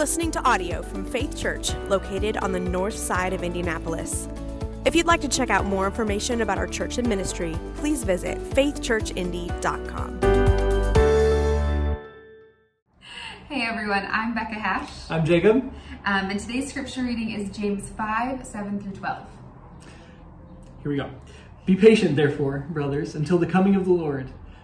listening to audio from Faith Church, located on the north side of Indianapolis. If you'd like to check out more information about our church and ministry, please visit faithchurchindy.com. Hey everyone, I'm Becca Hash. I'm Jacob. Um, and today's scripture reading is James 5 7 through 12. Here we go. Be patient, therefore, brothers, until the coming of the Lord.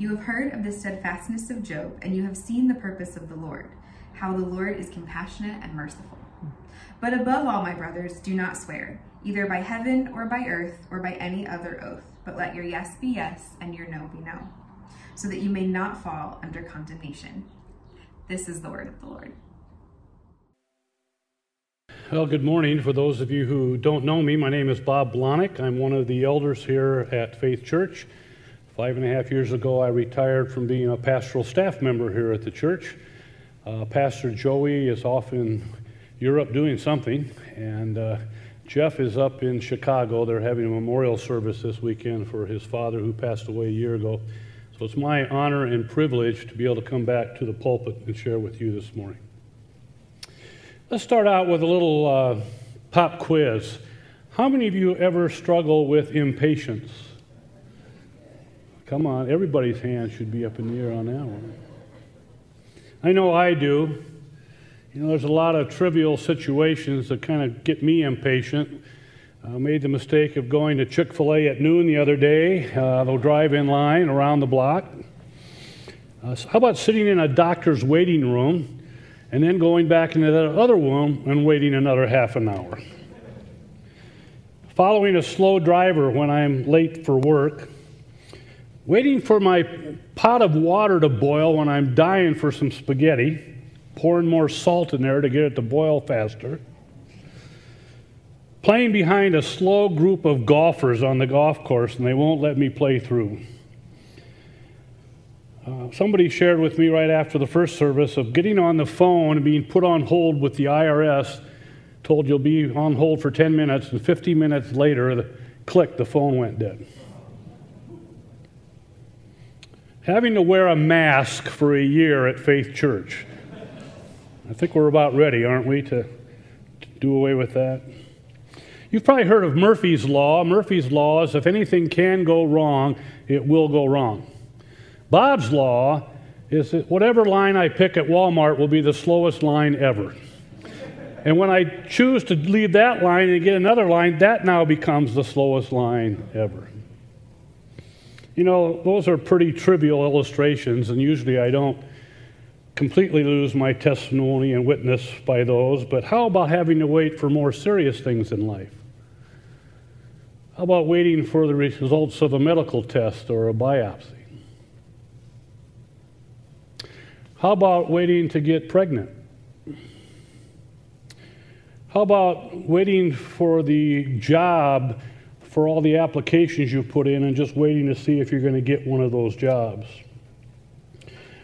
You have heard of the steadfastness of Job, and you have seen the purpose of the Lord, how the Lord is compassionate and merciful. But above all, my brothers, do not swear, either by heaven or by earth or by any other oath, but let your yes be yes and your no be no, so that you may not fall under condemnation. This is the word of the Lord. Well, good morning. For those of you who don't know me, my name is Bob Blonick. I'm one of the elders here at Faith Church. Five and a half years ago, I retired from being a pastoral staff member here at the church. Uh, Pastor Joey is off in Europe doing something, and uh, Jeff is up in Chicago. They're having a memorial service this weekend for his father who passed away a year ago. So it's my honor and privilege to be able to come back to the pulpit and share with you this morning. Let's start out with a little uh, pop quiz. How many of you ever struggle with impatience? Come on, everybody's hand should be up in the air on that one. I know I do. You know, there's a lot of trivial situations that kind of get me impatient. I made the mistake of going to Chick fil A at noon the other day, uh, the drive in line around the block. Uh, so how about sitting in a doctor's waiting room and then going back into that other room and waiting another half an hour? Following a slow driver when I'm late for work waiting for my pot of water to boil when I'm dying for some spaghetti, pouring more salt in there to get it to boil faster, playing behind a slow group of golfers on the golf course and they won't let me play through. Uh, somebody shared with me right after the first service of getting on the phone and being put on hold with the IRS, told you'll be on hold for 10 minutes, and 50 minutes later, the, click, the phone went dead. Having to wear a mask for a year at Faith Church. I think we're about ready, aren't we, to, to do away with that? You've probably heard of Murphy's Law. Murphy's Law is if anything can go wrong, it will go wrong. Bob's Law is that whatever line I pick at Walmart will be the slowest line ever. And when I choose to leave that line and get another line, that now becomes the slowest line ever. You know, those are pretty trivial illustrations, and usually I don't completely lose my testimony and witness by those, but how about having to wait for more serious things in life? How about waiting for the results of a medical test or a biopsy? How about waiting to get pregnant? How about waiting for the job for all the applications you've put in and just waiting to see if you're going to get one of those jobs?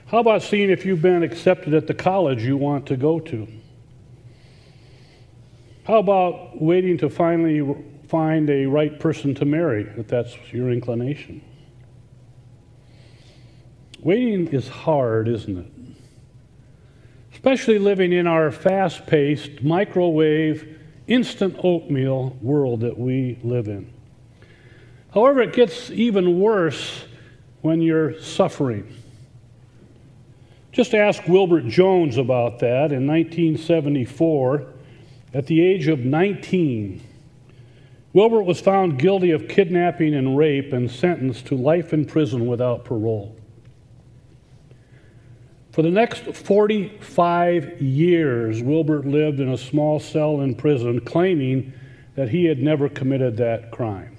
How about seeing if you've been accepted at the college you want to go to? How about waiting to finally find a right person to marry, if that's your inclination? Waiting is hard, isn't it? Especially living in our fast paced, microwave, instant oatmeal world that we live in. However, it gets even worse when you're suffering. Just ask Wilbert Jones about that in 1974. At the age of 19, Wilbert was found guilty of kidnapping and rape and sentenced to life in prison without parole. For the next 45 years, Wilbert lived in a small cell in prison, claiming that he had never committed that crime.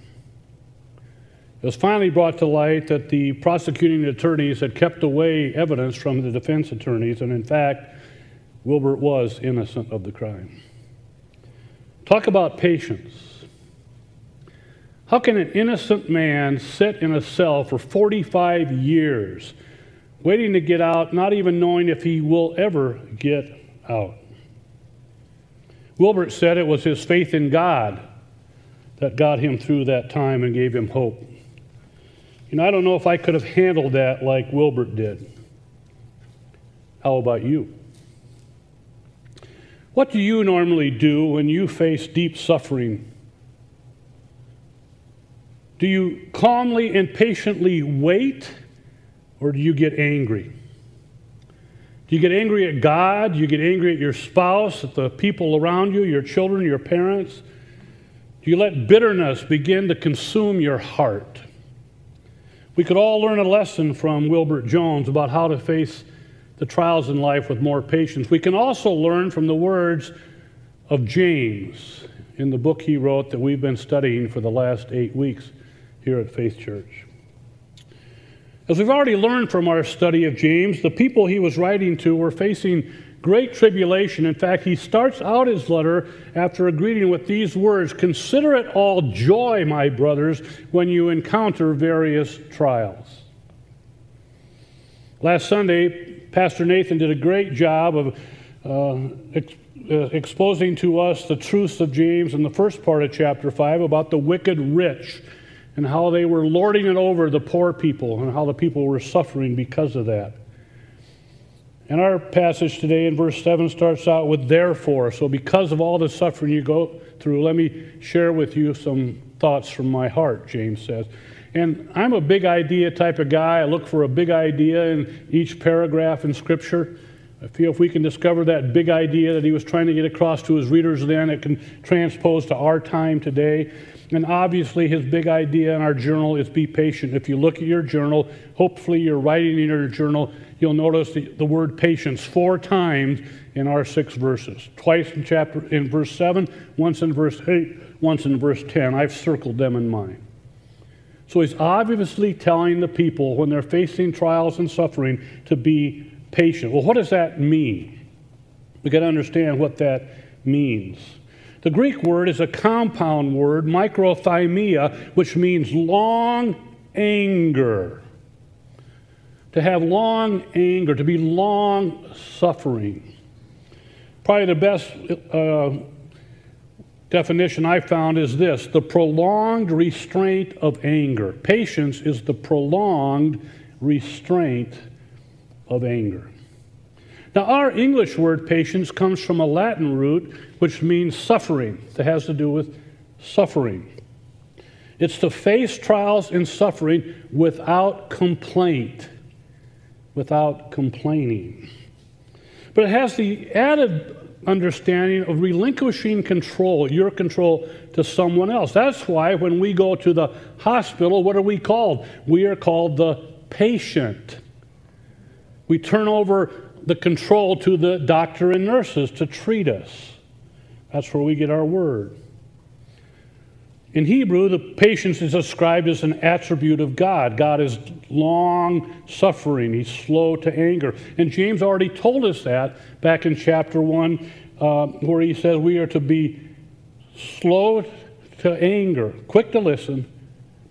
It was finally brought to light that the prosecuting attorneys had kept away evidence from the defense attorneys, and in fact, Wilbert was innocent of the crime. Talk about patience. How can an innocent man sit in a cell for 45 years, waiting to get out, not even knowing if he will ever get out? Wilbert said it was his faith in God that got him through that time and gave him hope. You know, I don't know if I could have handled that like Wilbert did. How about you? What do you normally do when you face deep suffering? Do you calmly and patiently wait, or do you get angry? Do you get angry at God? Do you get angry at your spouse, at the people around you, your children, your parents? Do you let bitterness begin to consume your heart? We could all learn a lesson from Wilbert Jones about how to face the trials in life with more patience. We can also learn from the words of James in the book he wrote that we've been studying for the last eight weeks here at Faith Church. As we've already learned from our study of James, the people he was writing to were facing great tribulation. In fact, he starts out his letter after a greeting with these words Consider it all joy, my brothers, when you encounter various trials. Last Sunday, Pastor Nathan did a great job of uh, ex- uh, exposing to us the truths of James in the first part of chapter 5 about the wicked rich and how they were lording it over the poor people and how the people were suffering because of that. And our passage today in verse 7 starts out with therefore. So, because of all the suffering you go through, let me share with you some thoughts from my heart, James says. And I'm a big idea type of guy. I look for a big idea in each paragraph in Scripture. I feel if we can discover that big idea that he was trying to get across to his readers then, it can transpose to our time today. And obviously, his big idea in our journal is be patient. If you look at your journal, hopefully you're writing in your journal, you'll notice the, the word patience four times in our six verses. Twice in chapter in verse 7, once in verse 8, once in verse 10. I've circled them in mine. So he's obviously telling the people when they're facing trials and suffering to be patient. Well, what does that mean? We got to understand what that means. The Greek word is a compound word, makrothymia, which means long anger. To have long anger, to be long suffering. Probably the best uh, definition I found is this the prolonged restraint of anger. Patience is the prolonged restraint of anger. Now, our English word patience comes from a Latin root which means suffering, that has to do with suffering. It's to face trials and suffering without complaint, without complaining. But it has the added understanding of relinquishing control, your control, to someone else. That's why when we go to the hospital, what are we called? We are called the patient. We turn over the control to the doctor and nurses to treat us. That's where we get our word. In Hebrew, the patience is described as an attribute of God. God is long suffering, He's slow to anger. And James already told us that back in chapter 1, uh, where he says we are to be slow to anger, quick to listen,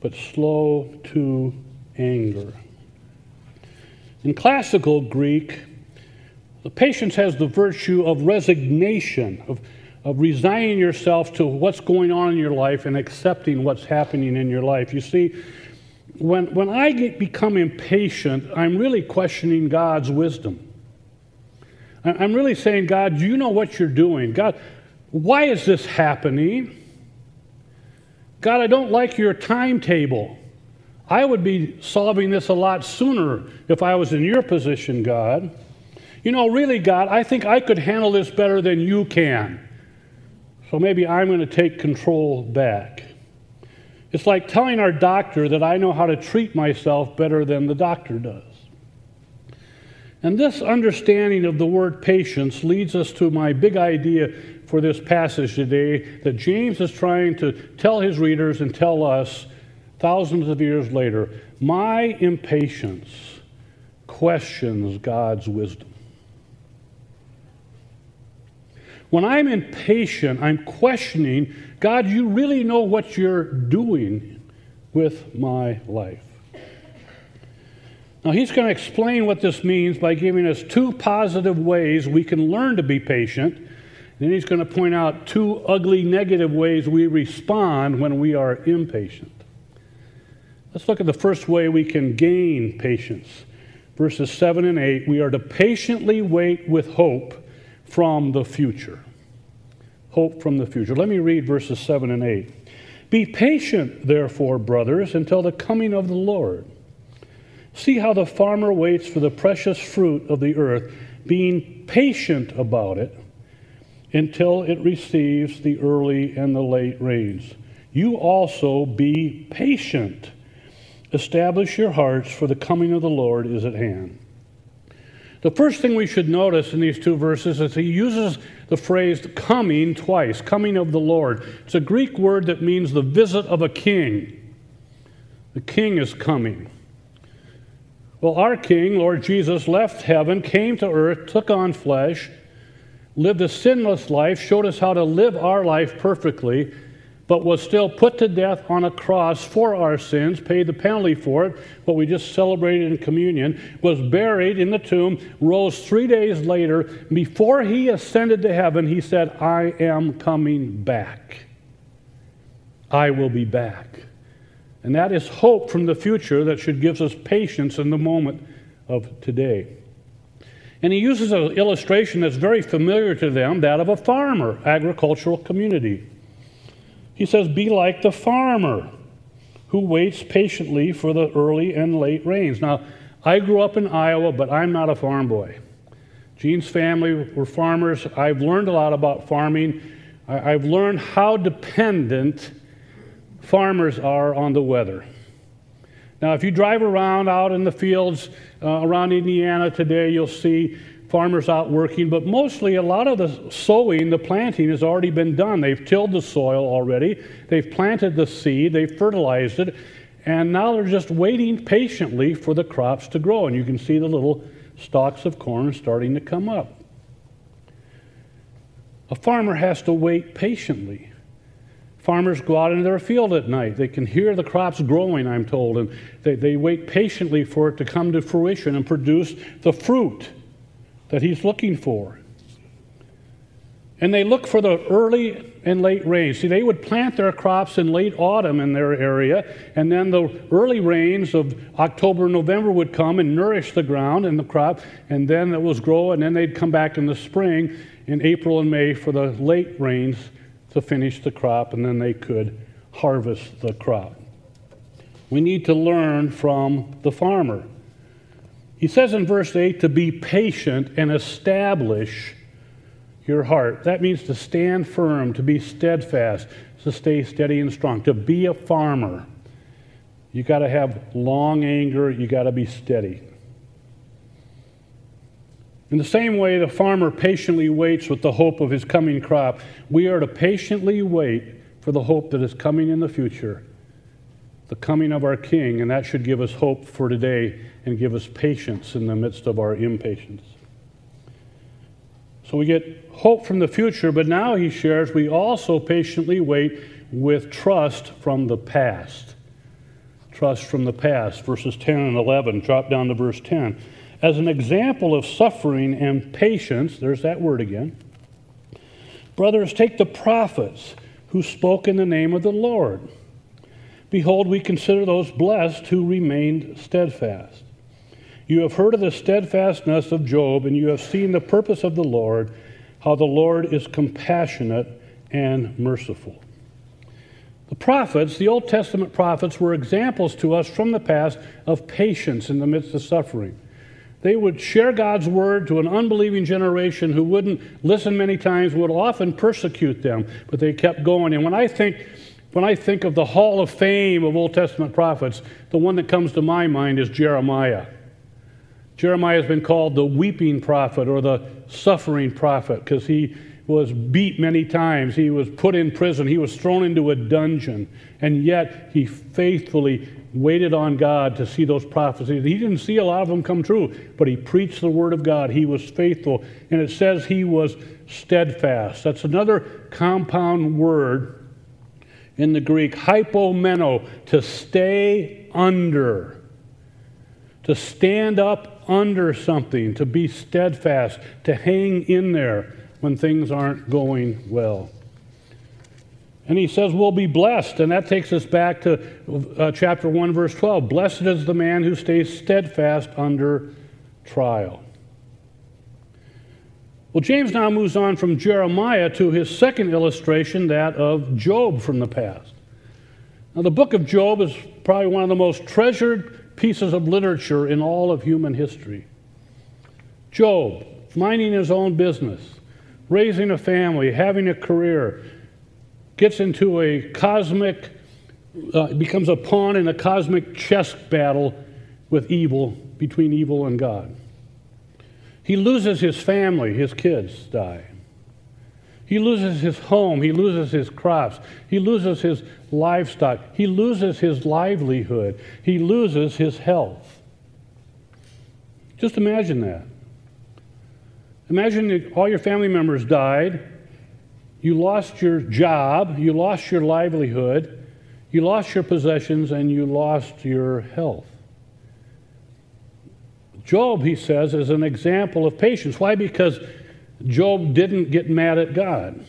but slow to anger. In classical Greek, the patience has the virtue of resignation, of, of resigning yourself to what's going on in your life and accepting what's happening in your life. You see, when, when I get, become impatient, I'm really questioning God's wisdom. I'm really saying, God, do you know what you're doing? God, why is this happening? God, I don't like your timetable. I would be solving this a lot sooner if I was in your position, God. You know, really, God, I think I could handle this better than you can. So maybe I'm going to take control back. It's like telling our doctor that I know how to treat myself better than the doctor does. And this understanding of the word patience leads us to my big idea for this passage today that James is trying to tell his readers and tell us thousands of years later. My impatience questions God's wisdom. When I'm impatient, I'm questioning God, you really know what you're doing with my life. Now, he's going to explain what this means by giving us two positive ways we can learn to be patient. Then he's going to point out two ugly negative ways we respond when we are impatient. Let's look at the first way we can gain patience. Verses 7 and 8 we are to patiently wait with hope from the future. Hope from the future. Let me read verses 7 and 8. Be patient, therefore, brothers, until the coming of the Lord. See how the farmer waits for the precious fruit of the earth, being patient about it until it receives the early and the late rains. You also be patient Establish your hearts, for the coming of the Lord is at hand. The first thing we should notice in these two verses is he uses the phrase coming twice, coming of the Lord. It's a Greek word that means the visit of a king. The king is coming. Well, our king, Lord Jesus, left heaven, came to earth, took on flesh, lived a sinless life, showed us how to live our life perfectly, but was still put to death on a cross for our sins, paid the penalty for it, what we just celebrated in communion, was buried in the tomb, rose three days later. Before he ascended to heaven, he said, I am coming back. I will be back. And that is hope from the future that should give us patience in the moment of today. And he uses an illustration that's very familiar to them that of a farmer, agricultural community. He says, Be like the farmer who waits patiently for the early and late rains. Now, I grew up in Iowa, but I'm not a farm boy. Gene's family were farmers. I've learned a lot about farming. I've learned how dependent farmers are on the weather. Now, if you drive around out in the fields uh, around Indiana today, you'll see farmers out working, but mostly a lot of the sowing, the planting has already been done. They've tilled the soil already, they've planted the seed, they've fertilized it, and now they're just waiting patiently for the crops to grow. And you can see the little stalks of corn starting to come up. A farmer has to wait patiently. Farmers go out into their field at night. They can hear the crops growing, I'm told, and they, they wait patiently for it to come to fruition and produce the fruit that he's looking for. And they look for the early and late rains. See, they would plant their crops in late autumn in their area, and then the early rains of October, and November would come and nourish the ground and the crop, and then it was grow, and then they'd come back in the spring in April and May for the late rains to finish the crop, and then they could harvest the crop. We need to learn from the farmer. He says in verse 8 to be patient and establish your heart. That means to stand firm, to be steadfast, to stay steady and strong, to be a farmer. You got to have long anger, you got to be steady. In the same way, the farmer patiently waits with the hope of his coming crop. We are to patiently wait for the hope that is coming in the future, the coming of our King, and that should give us hope for today and give us patience in the midst of our impatience. So we get hope from the future, but now he shares we also patiently wait with trust from the past. Trust from the past, verses 10 and 11. Drop down to verse 10. As an example of suffering and patience, there's that word again. Brothers, take the prophets who spoke in the name of the Lord. Behold, we consider those blessed who remained steadfast. You have heard of the steadfastness of Job, and you have seen the purpose of the Lord, how the Lord is compassionate and merciful. The prophets, the Old Testament prophets, were examples to us from the past of patience in the midst of suffering. They would share God's word to an unbelieving generation who wouldn't listen many times, would often persecute them, but they kept going. And when I think when I think of the hall of fame of Old Testament prophets, the one that comes to my mind is Jeremiah. Jeremiah has been called the weeping prophet or the suffering prophet because he was beat many times. He was put in prison. He was thrown into a dungeon. And yet he faithfully waited on God to see those prophecies. He didn't see a lot of them come true, but he preached the word of God. He was faithful. And it says he was steadfast. That's another compound word in the Greek, hypomeno, to stay under, to stand up under something, to be steadfast, to hang in there when things aren't going well. And he says, We'll be blessed. And that takes us back to uh, chapter 1, verse 12. Blessed is the man who stays steadfast under trial. Well, James now moves on from Jeremiah to his second illustration, that of Job from the past. Now, the book of Job is probably one of the most treasured pieces of literature in all of human history. Job, minding his own business, raising a family, having a career, gets into a cosmic, uh, becomes a pawn in a cosmic chess battle with evil, between evil and God. He loses his family, his kids die. He loses his home, he loses his crops, he loses his livestock, he loses his livelihood, he loses his health. Just imagine that. Imagine that all your family members died, you lost your job, you lost your livelihood, you lost your possessions, and you lost your health. Job, he says, is an example of patience. Why? Because Job didn't get mad at God.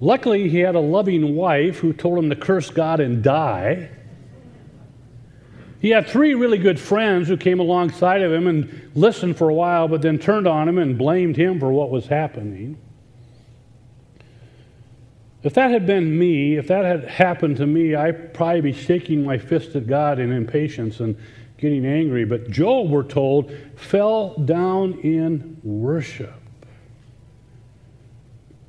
Luckily, he had a loving wife who told him to curse God and die. He had three really good friends who came alongside of him and listened for a while, but then turned on him and blamed him for what was happening. If that had been me, if that had happened to me, I'd probably be shaking my fist at God in impatience and getting angry. But Job, we're told, fell down in worship.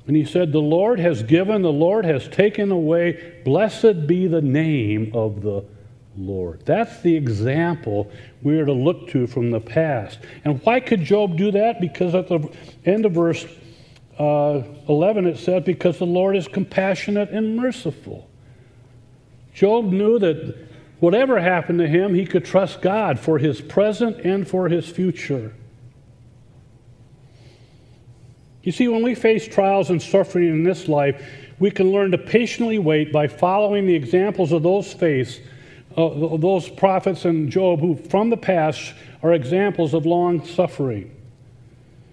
And he said, The Lord has given, the Lord has taken away. Blessed be the name of the Lord. That's the example we are to look to from the past. And why could Job do that? Because at the end of verse uh, 11 it said, Because the Lord is compassionate and merciful. Job knew that whatever happened to him, he could trust God for his present and for his future. You see, when we face trials and suffering in this life, we can learn to patiently wait by following the examples of those faiths, uh, those prophets and Job, who from the past are examples of long suffering.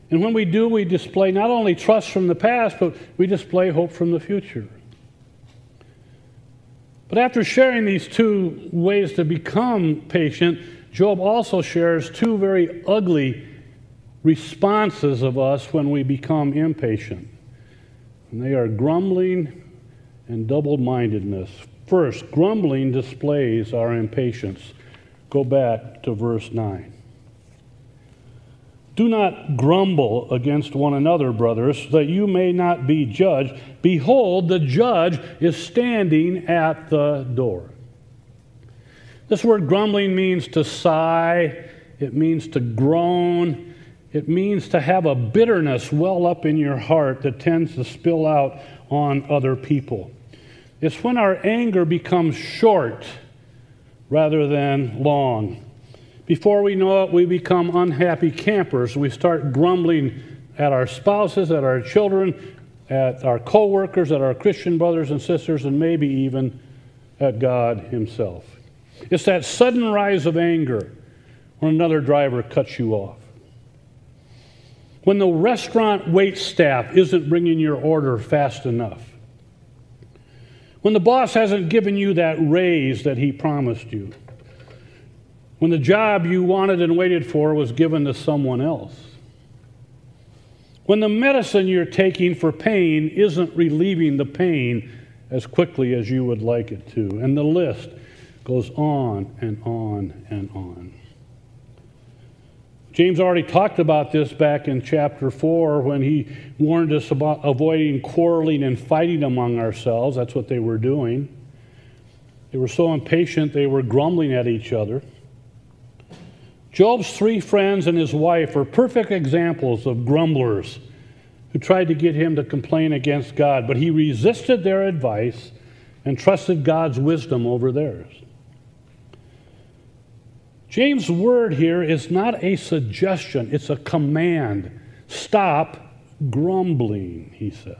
And when we do, we display not only trust from the past, but we display hope from the future. But after sharing these two ways to become patient, Job also shares two very ugly responses of us when we become impatient. And they are grumbling and double mindedness. First, grumbling displays our impatience. Go back to verse 9. Do not grumble against one another, brothers, that you may not be judged. Behold, the judge is standing at the door. This word grumbling means to sigh, it means to groan, it means to have a bitterness well up in your heart that tends to spill out on other people. It's when our anger becomes short rather than long. Before we know it, we become unhappy campers. We start grumbling at our spouses, at our children, at our coworkers, at our Christian brothers and sisters, and maybe even at God Himself. It's that sudden rise of anger when another driver cuts you off. When the restaurant wait staff isn't bringing your order fast enough. When the boss hasn't given you that raise that he promised you when the job you wanted and waited for was given to someone else. When the medicine you're taking for pain isn't relieving the pain as quickly as you would like it to. And the list goes on and on and on. James already talked about this back in chapter 4 when he warned us about avoiding quarreling and fighting among ourselves. That's what they were doing. They were so impatient, they were grumbling at each other. Job's three friends and his wife are perfect examples of grumblers who tried to get him to complain against God, but he resisted their advice and trusted God's wisdom over theirs. James' word here is not a suggestion, it's a command. Stop grumbling, he says.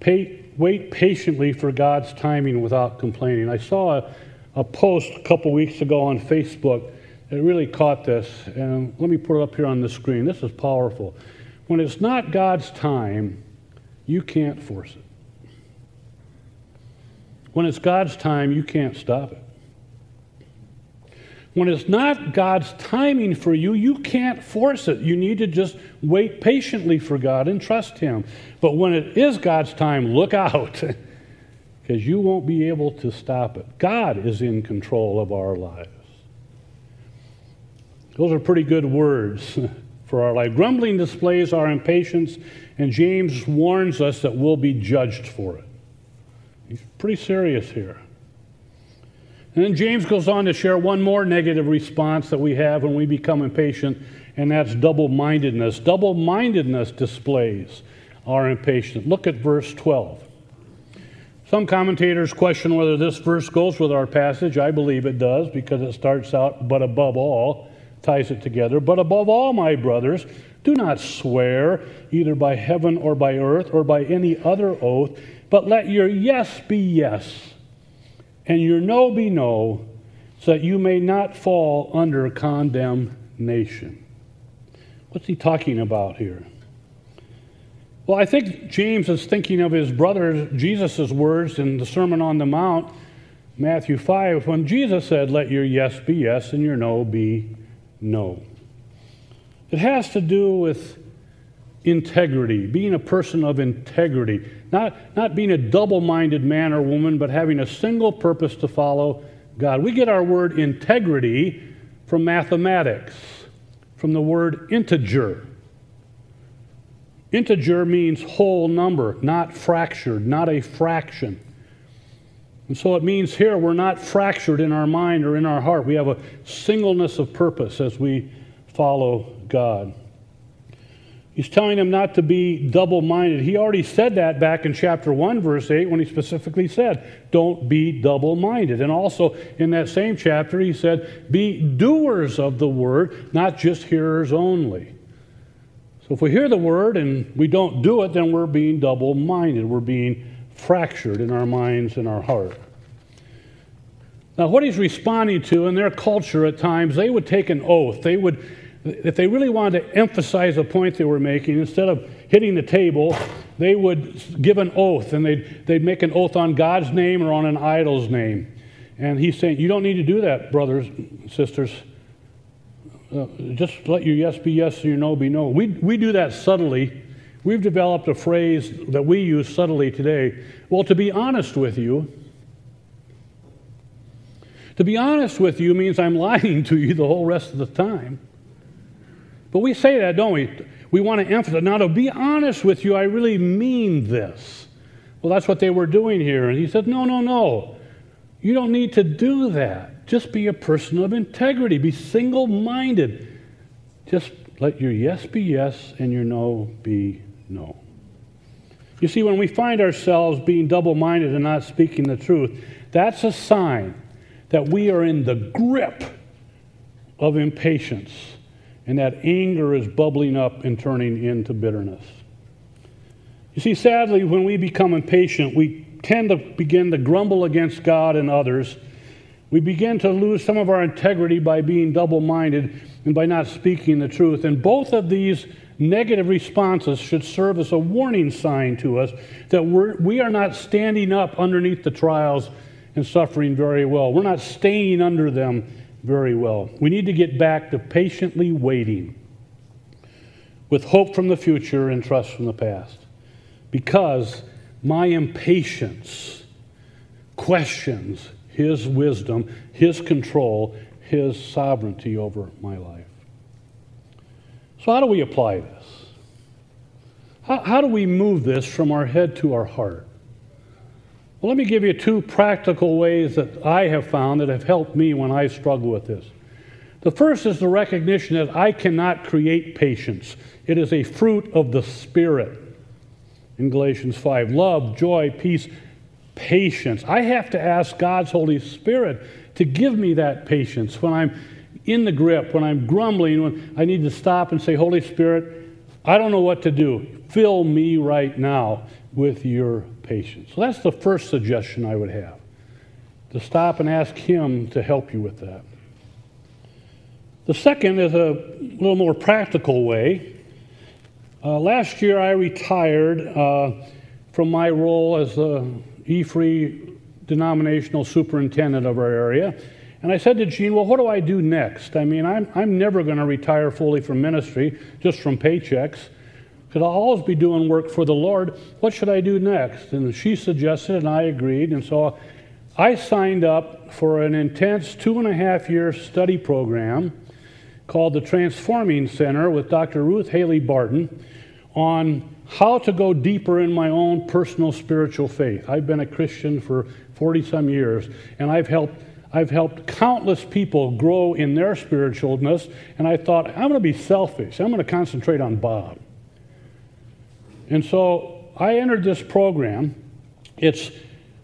Pay, wait patiently for God's timing without complaining. I saw a, a post a couple weeks ago on Facebook that really caught this, and let me put it up here on the screen. This is powerful. When it's not God's time, you can't force it. When it's God's time, you can't stop it. When it's not God's timing for you, you can't force it. You need to just wait patiently for God and trust Him. But when it is God's time, look out, because you won't be able to stop it. God is in control of our lives. Those are pretty good words for our life. Grumbling displays our impatience, and James warns us that we'll be judged for it. He's pretty serious here. And then James goes on to share one more negative response that we have when we become impatient, and that's double mindedness. Double mindedness displays our impatience. Look at verse 12. Some commentators question whether this verse goes with our passage. I believe it does because it starts out, but above all, ties it together. But above all, my brothers, do not swear either by heaven or by earth or by any other oath, but let your yes be yes and your no be no, so that you may not fall under condemnation. What's he talking about here? Well, I think James is thinking of his brother Jesus' words in the Sermon on the Mount, Matthew 5, when Jesus said, Let your yes be yes and your no be no. It has to do with integrity, being a person of integrity, not, not being a double minded man or woman, but having a single purpose to follow God. We get our word integrity from mathematics, from the word integer. Integer means whole number, not fractured, not a fraction. And so it means here we're not fractured in our mind or in our heart. We have a singleness of purpose as we follow God. He's telling them not to be double minded. He already said that back in chapter 1, verse 8, when he specifically said, Don't be double minded. And also in that same chapter, he said, Be doers of the word, not just hearers only. So if we hear the word and we don't do it, then we're being double minded. We're being fractured in our minds and our heart. Now, what he's responding to in their culture at times, they would take an oath. They would if they really wanted to emphasize a point they were making, instead of hitting the table, they would give an oath, and they'd, they'd make an oath on God's name or on an idol's name. And he's saying, You don't need to do that, brothers and sisters. Uh, just let your yes be yes and your no be no. We, we do that subtly. We've developed a phrase that we use subtly today. Well, to be honest with you, to be honest with you means I'm lying to you the whole rest of the time. But we say that, don't we? We want to emphasize. Now, to be honest with you, I really mean this. Well, that's what they were doing here. And he said, No, no, no. You don't need to do that. Just be a person of integrity, be single minded. Just let your yes be yes and your no be no. You see, when we find ourselves being double minded and not speaking the truth, that's a sign that we are in the grip of impatience and that anger is bubbling up and turning into bitterness. You see, sadly, when we become impatient, we tend to begin to grumble against God and others. We begin to lose some of our integrity by being double minded and by not speaking the truth. And both of these negative responses should serve as a warning sign to us that we're, we are not standing up underneath the trials and suffering very well. We're not staying under them very well. We need to get back to patiently waiting with hope from the future and trust from the past. Because my impatience questions His wisdom, His control, His sovereignty over my life. So, how do we apply this? How, how do we move this from our head to our heart? Well, let me give you two practical ways that I have found that have helped me when I struggle with this. The first is the recognition that I cannot create patience, it is a fruit of the Spirit. In Galatians 5, love, joy, peace, patience. I have to ask God's Holy Spirit to give me that patience when I'm in the grip, when I'm grumbling, when I need to stop and say, Holy Spirit, I don't know what to do. Fill me right now with your patience. So that's the first suggestion I would have to stop and ask Him to help you with that. The second is a little more practical way. Uh, last year, I retired uh, from my role as the E-Free denominational superintendent of our area. And I said to Gene, Well, what do I do next? I mean, I'm, I'm never going to retire fully from ministry, just from paychecks, because I'll always be doing work for the Lord. What should I do next? And she suggested, and I agreed. And so I signed up for an intense two and a half year study program called the Transforming Center with Dr. Ruth Haley Barton on how to go deeper in my own personal spiritual faith. I've been a Christian for 40 some years, and I've helped. I've helped countless people grow in their spiritualness, and I thought, I'm going to be selfish. I'm going to concentrate on Bob. And so I entered this program. It's,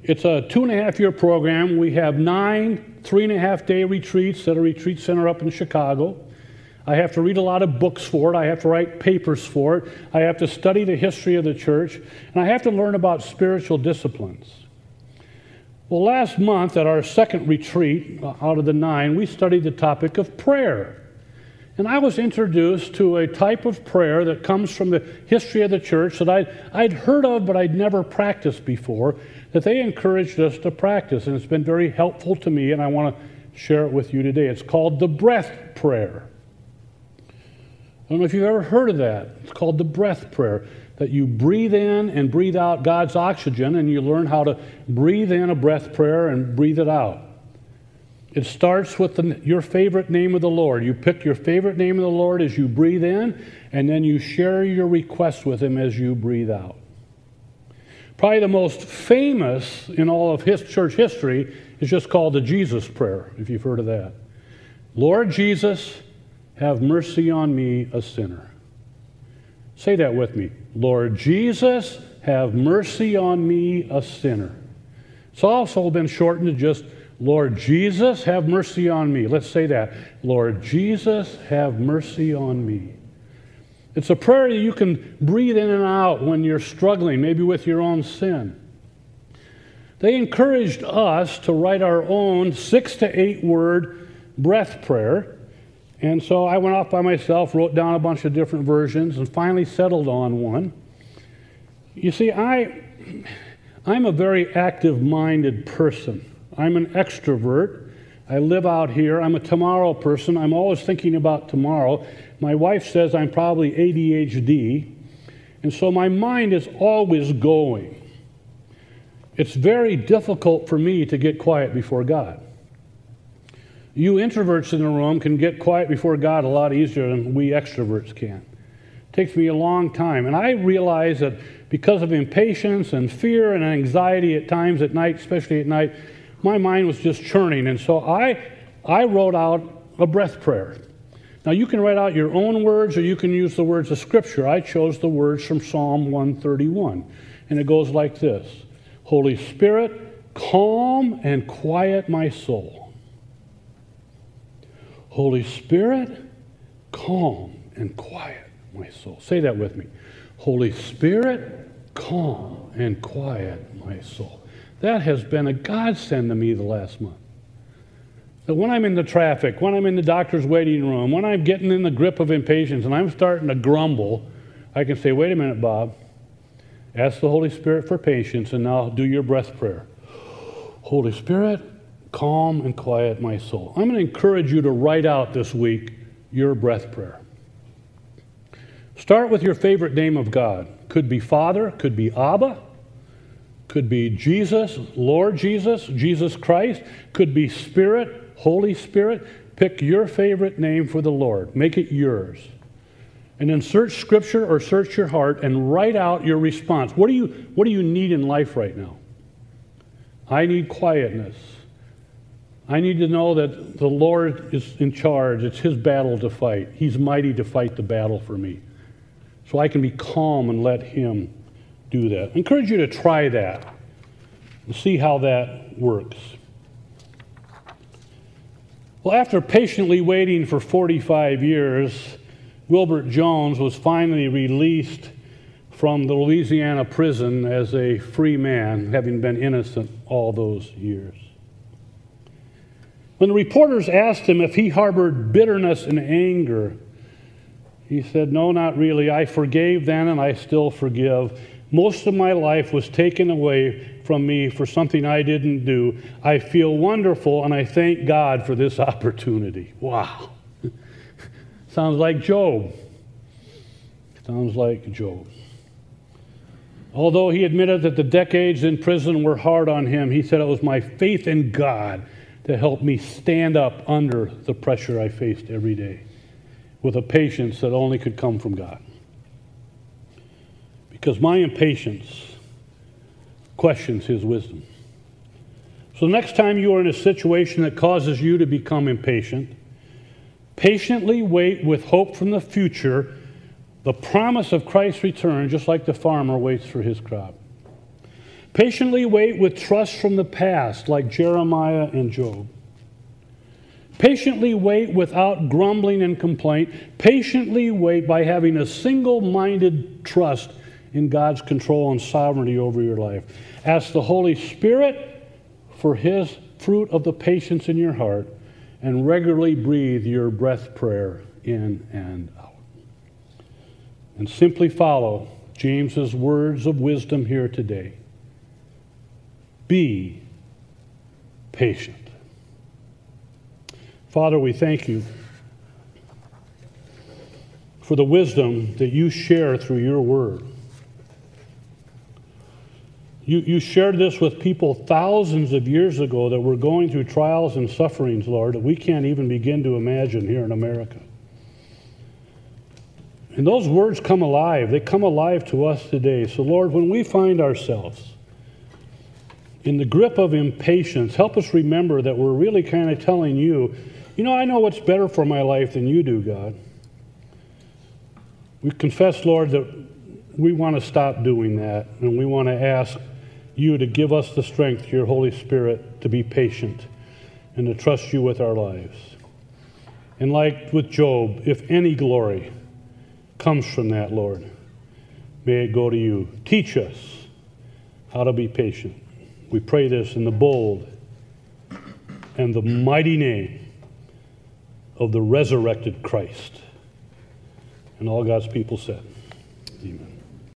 it's a two and a half year program. We have nine three and a half day retreats at a retreat center up in Chicago. I have to read a lot of books for it. I have to write papers for it. I have to study the history of the church. And I have to learn about spiritual disciplines. Well, last month at our second retreat uh, out of the nine, we studied the topic of prayer. And I was introduced to a type of prayer that comes from the history of the church that I'd, I'd heard of, but I'd never practiced before, that they encouraged us to practice. And it's been very helpful to me, and I want to share it with you today. It's called the breath prayer. I don't know if you've ever heard of that. It's called the breath prayer. That you breathe in and breathe out God's oxygen, and you learn how to breathe in a breath prayer and breathe it out. It starts with the, your favorite name of the Lord. You pick your favorite name of the Lord as you breathe in, and then you share your request with Him as you breathe out. Probably the most famous in all of his church history is just called the Jesus Prayer, if you've heard of that. Lord Jesus, have mercy on me, a sinner. Say that with me. Lord Jesus, have mercy on me, a sinner. It's also been shortened to just, Lord Jesus, have mercy on me. Let's say that. Lord Jesus, have mercy on me. It's a prayer that you can breathe in and out when you're struggling, maybe with your own sin. They encouraged us to write our own six to eight word breath prayer and so I went off by myself, wrote down a bunch of different versions, and finally settled on one. You see, I, I'm a very active minded person. I'm an extrovert. I live out here. I'm a tomorrow person. I'm always thinking about tomorrow. My wife says I'm probably ADHD. And so my mind is always going. It's very difficult for me to get quiet before God. You introverts in the room can get quiet before God a lot easier than we extroverts can. It takes me a long time. And I realize that because of impatience and fear and anxiety at times at night, especially at night, my mind was just churning. And so I, I wrote out a breath prayer. Now, you can write out your own words or you can use the words of Scripture. I chose the words from Psalm 131. And it goes like this Holy Spirit, calm and quiet my soul. Holy Spirit, calm and quiet my soul. Say that with me. Holy Spirit, calm and quiet my soul. That has been a godsend to me the last month. That when I'm in the traffic, when I'm in the doctor's waiting room, when I'm getting in the grip of impatience and I'm starting to grumble, I can say, wait a minute, Bob. Ask the Holy Spirit for patience and now do your breath prayer. Holy Spirit, calm and quiet my soul. I'm going to encourage you to write out this week your breath prayer. Start with your favorite name of God. Could be Father, could be Abba, could be Jesus, Lord Jesus, Jesus Christ, could be Spirit, Holy Spirit. Pick your favorite name for the Lord, make it yours. And then search scripture or search your heart and write out your response. What do you, what do you need in life right now? I need quietness. I need to know that the Lord is in charge. It's His battle to fight. He's mighty to fight the battle for me. So I can be calm and let Him do that. I encourage you to try that and see how that works. Well, after patiently waiting for 45 years, Wilbert Jones was finally released from the Louisiana prison as a free man, having been innocent all those years. When the reporters asked him if he harbored bitterness and anger, he said, No, not really. I forgave then and I still forgive. Most of my life was taken away from me for something I didn't do. I feel wonderful and I thank God for this opportunity. Wow. Sounds like Job. Sounds like Job. Although he admitted that the decades in prison were hard on him, he said it was my faith in God that help me stand up under the pressure I faced every day with a patience that only could come from God. Because my impatience questions his wisdom. So, next time you are in a situation that causes you to become impatient, patiently wait with hope from the future the promise of Christ's return, just like the farmer waits for his crop. Patiently wait with trust from the past, like Jeremiah and Job. Patiently wait without grumbling and complaint. Patiently wait by having a single minded trust in God's control and sovereignty over your life. Ask the Holy Spirit for His fruit of the patience in your heart and regularly breathe your breath prayer in and out. And simply follow James's words of wisdom here today. Be patient. Father, we thank you for the wisdom that you share through your word. You, you shared this with people thousands of years ago that were going through trials and sufferings, Lord, that we can't even begin to imagine here in America. And those words come alive. They come alive to us today. So, Lord, when we find ourselves in the grip of impatience, help us remember that we're really kind of telling you, you know, I know what's better for my life than you do, God. We confess, Lord, that we want to stop doing that, and we want to ask you to give us the strength, your Holy Spirit, to be patient and to trust you with our lives. And like with Job, if any glory comes from that, Lord, may it go to you. Teach us how to be patient. We pray this in the bold and the mighty name of the resurrected Christ. And all God's people said.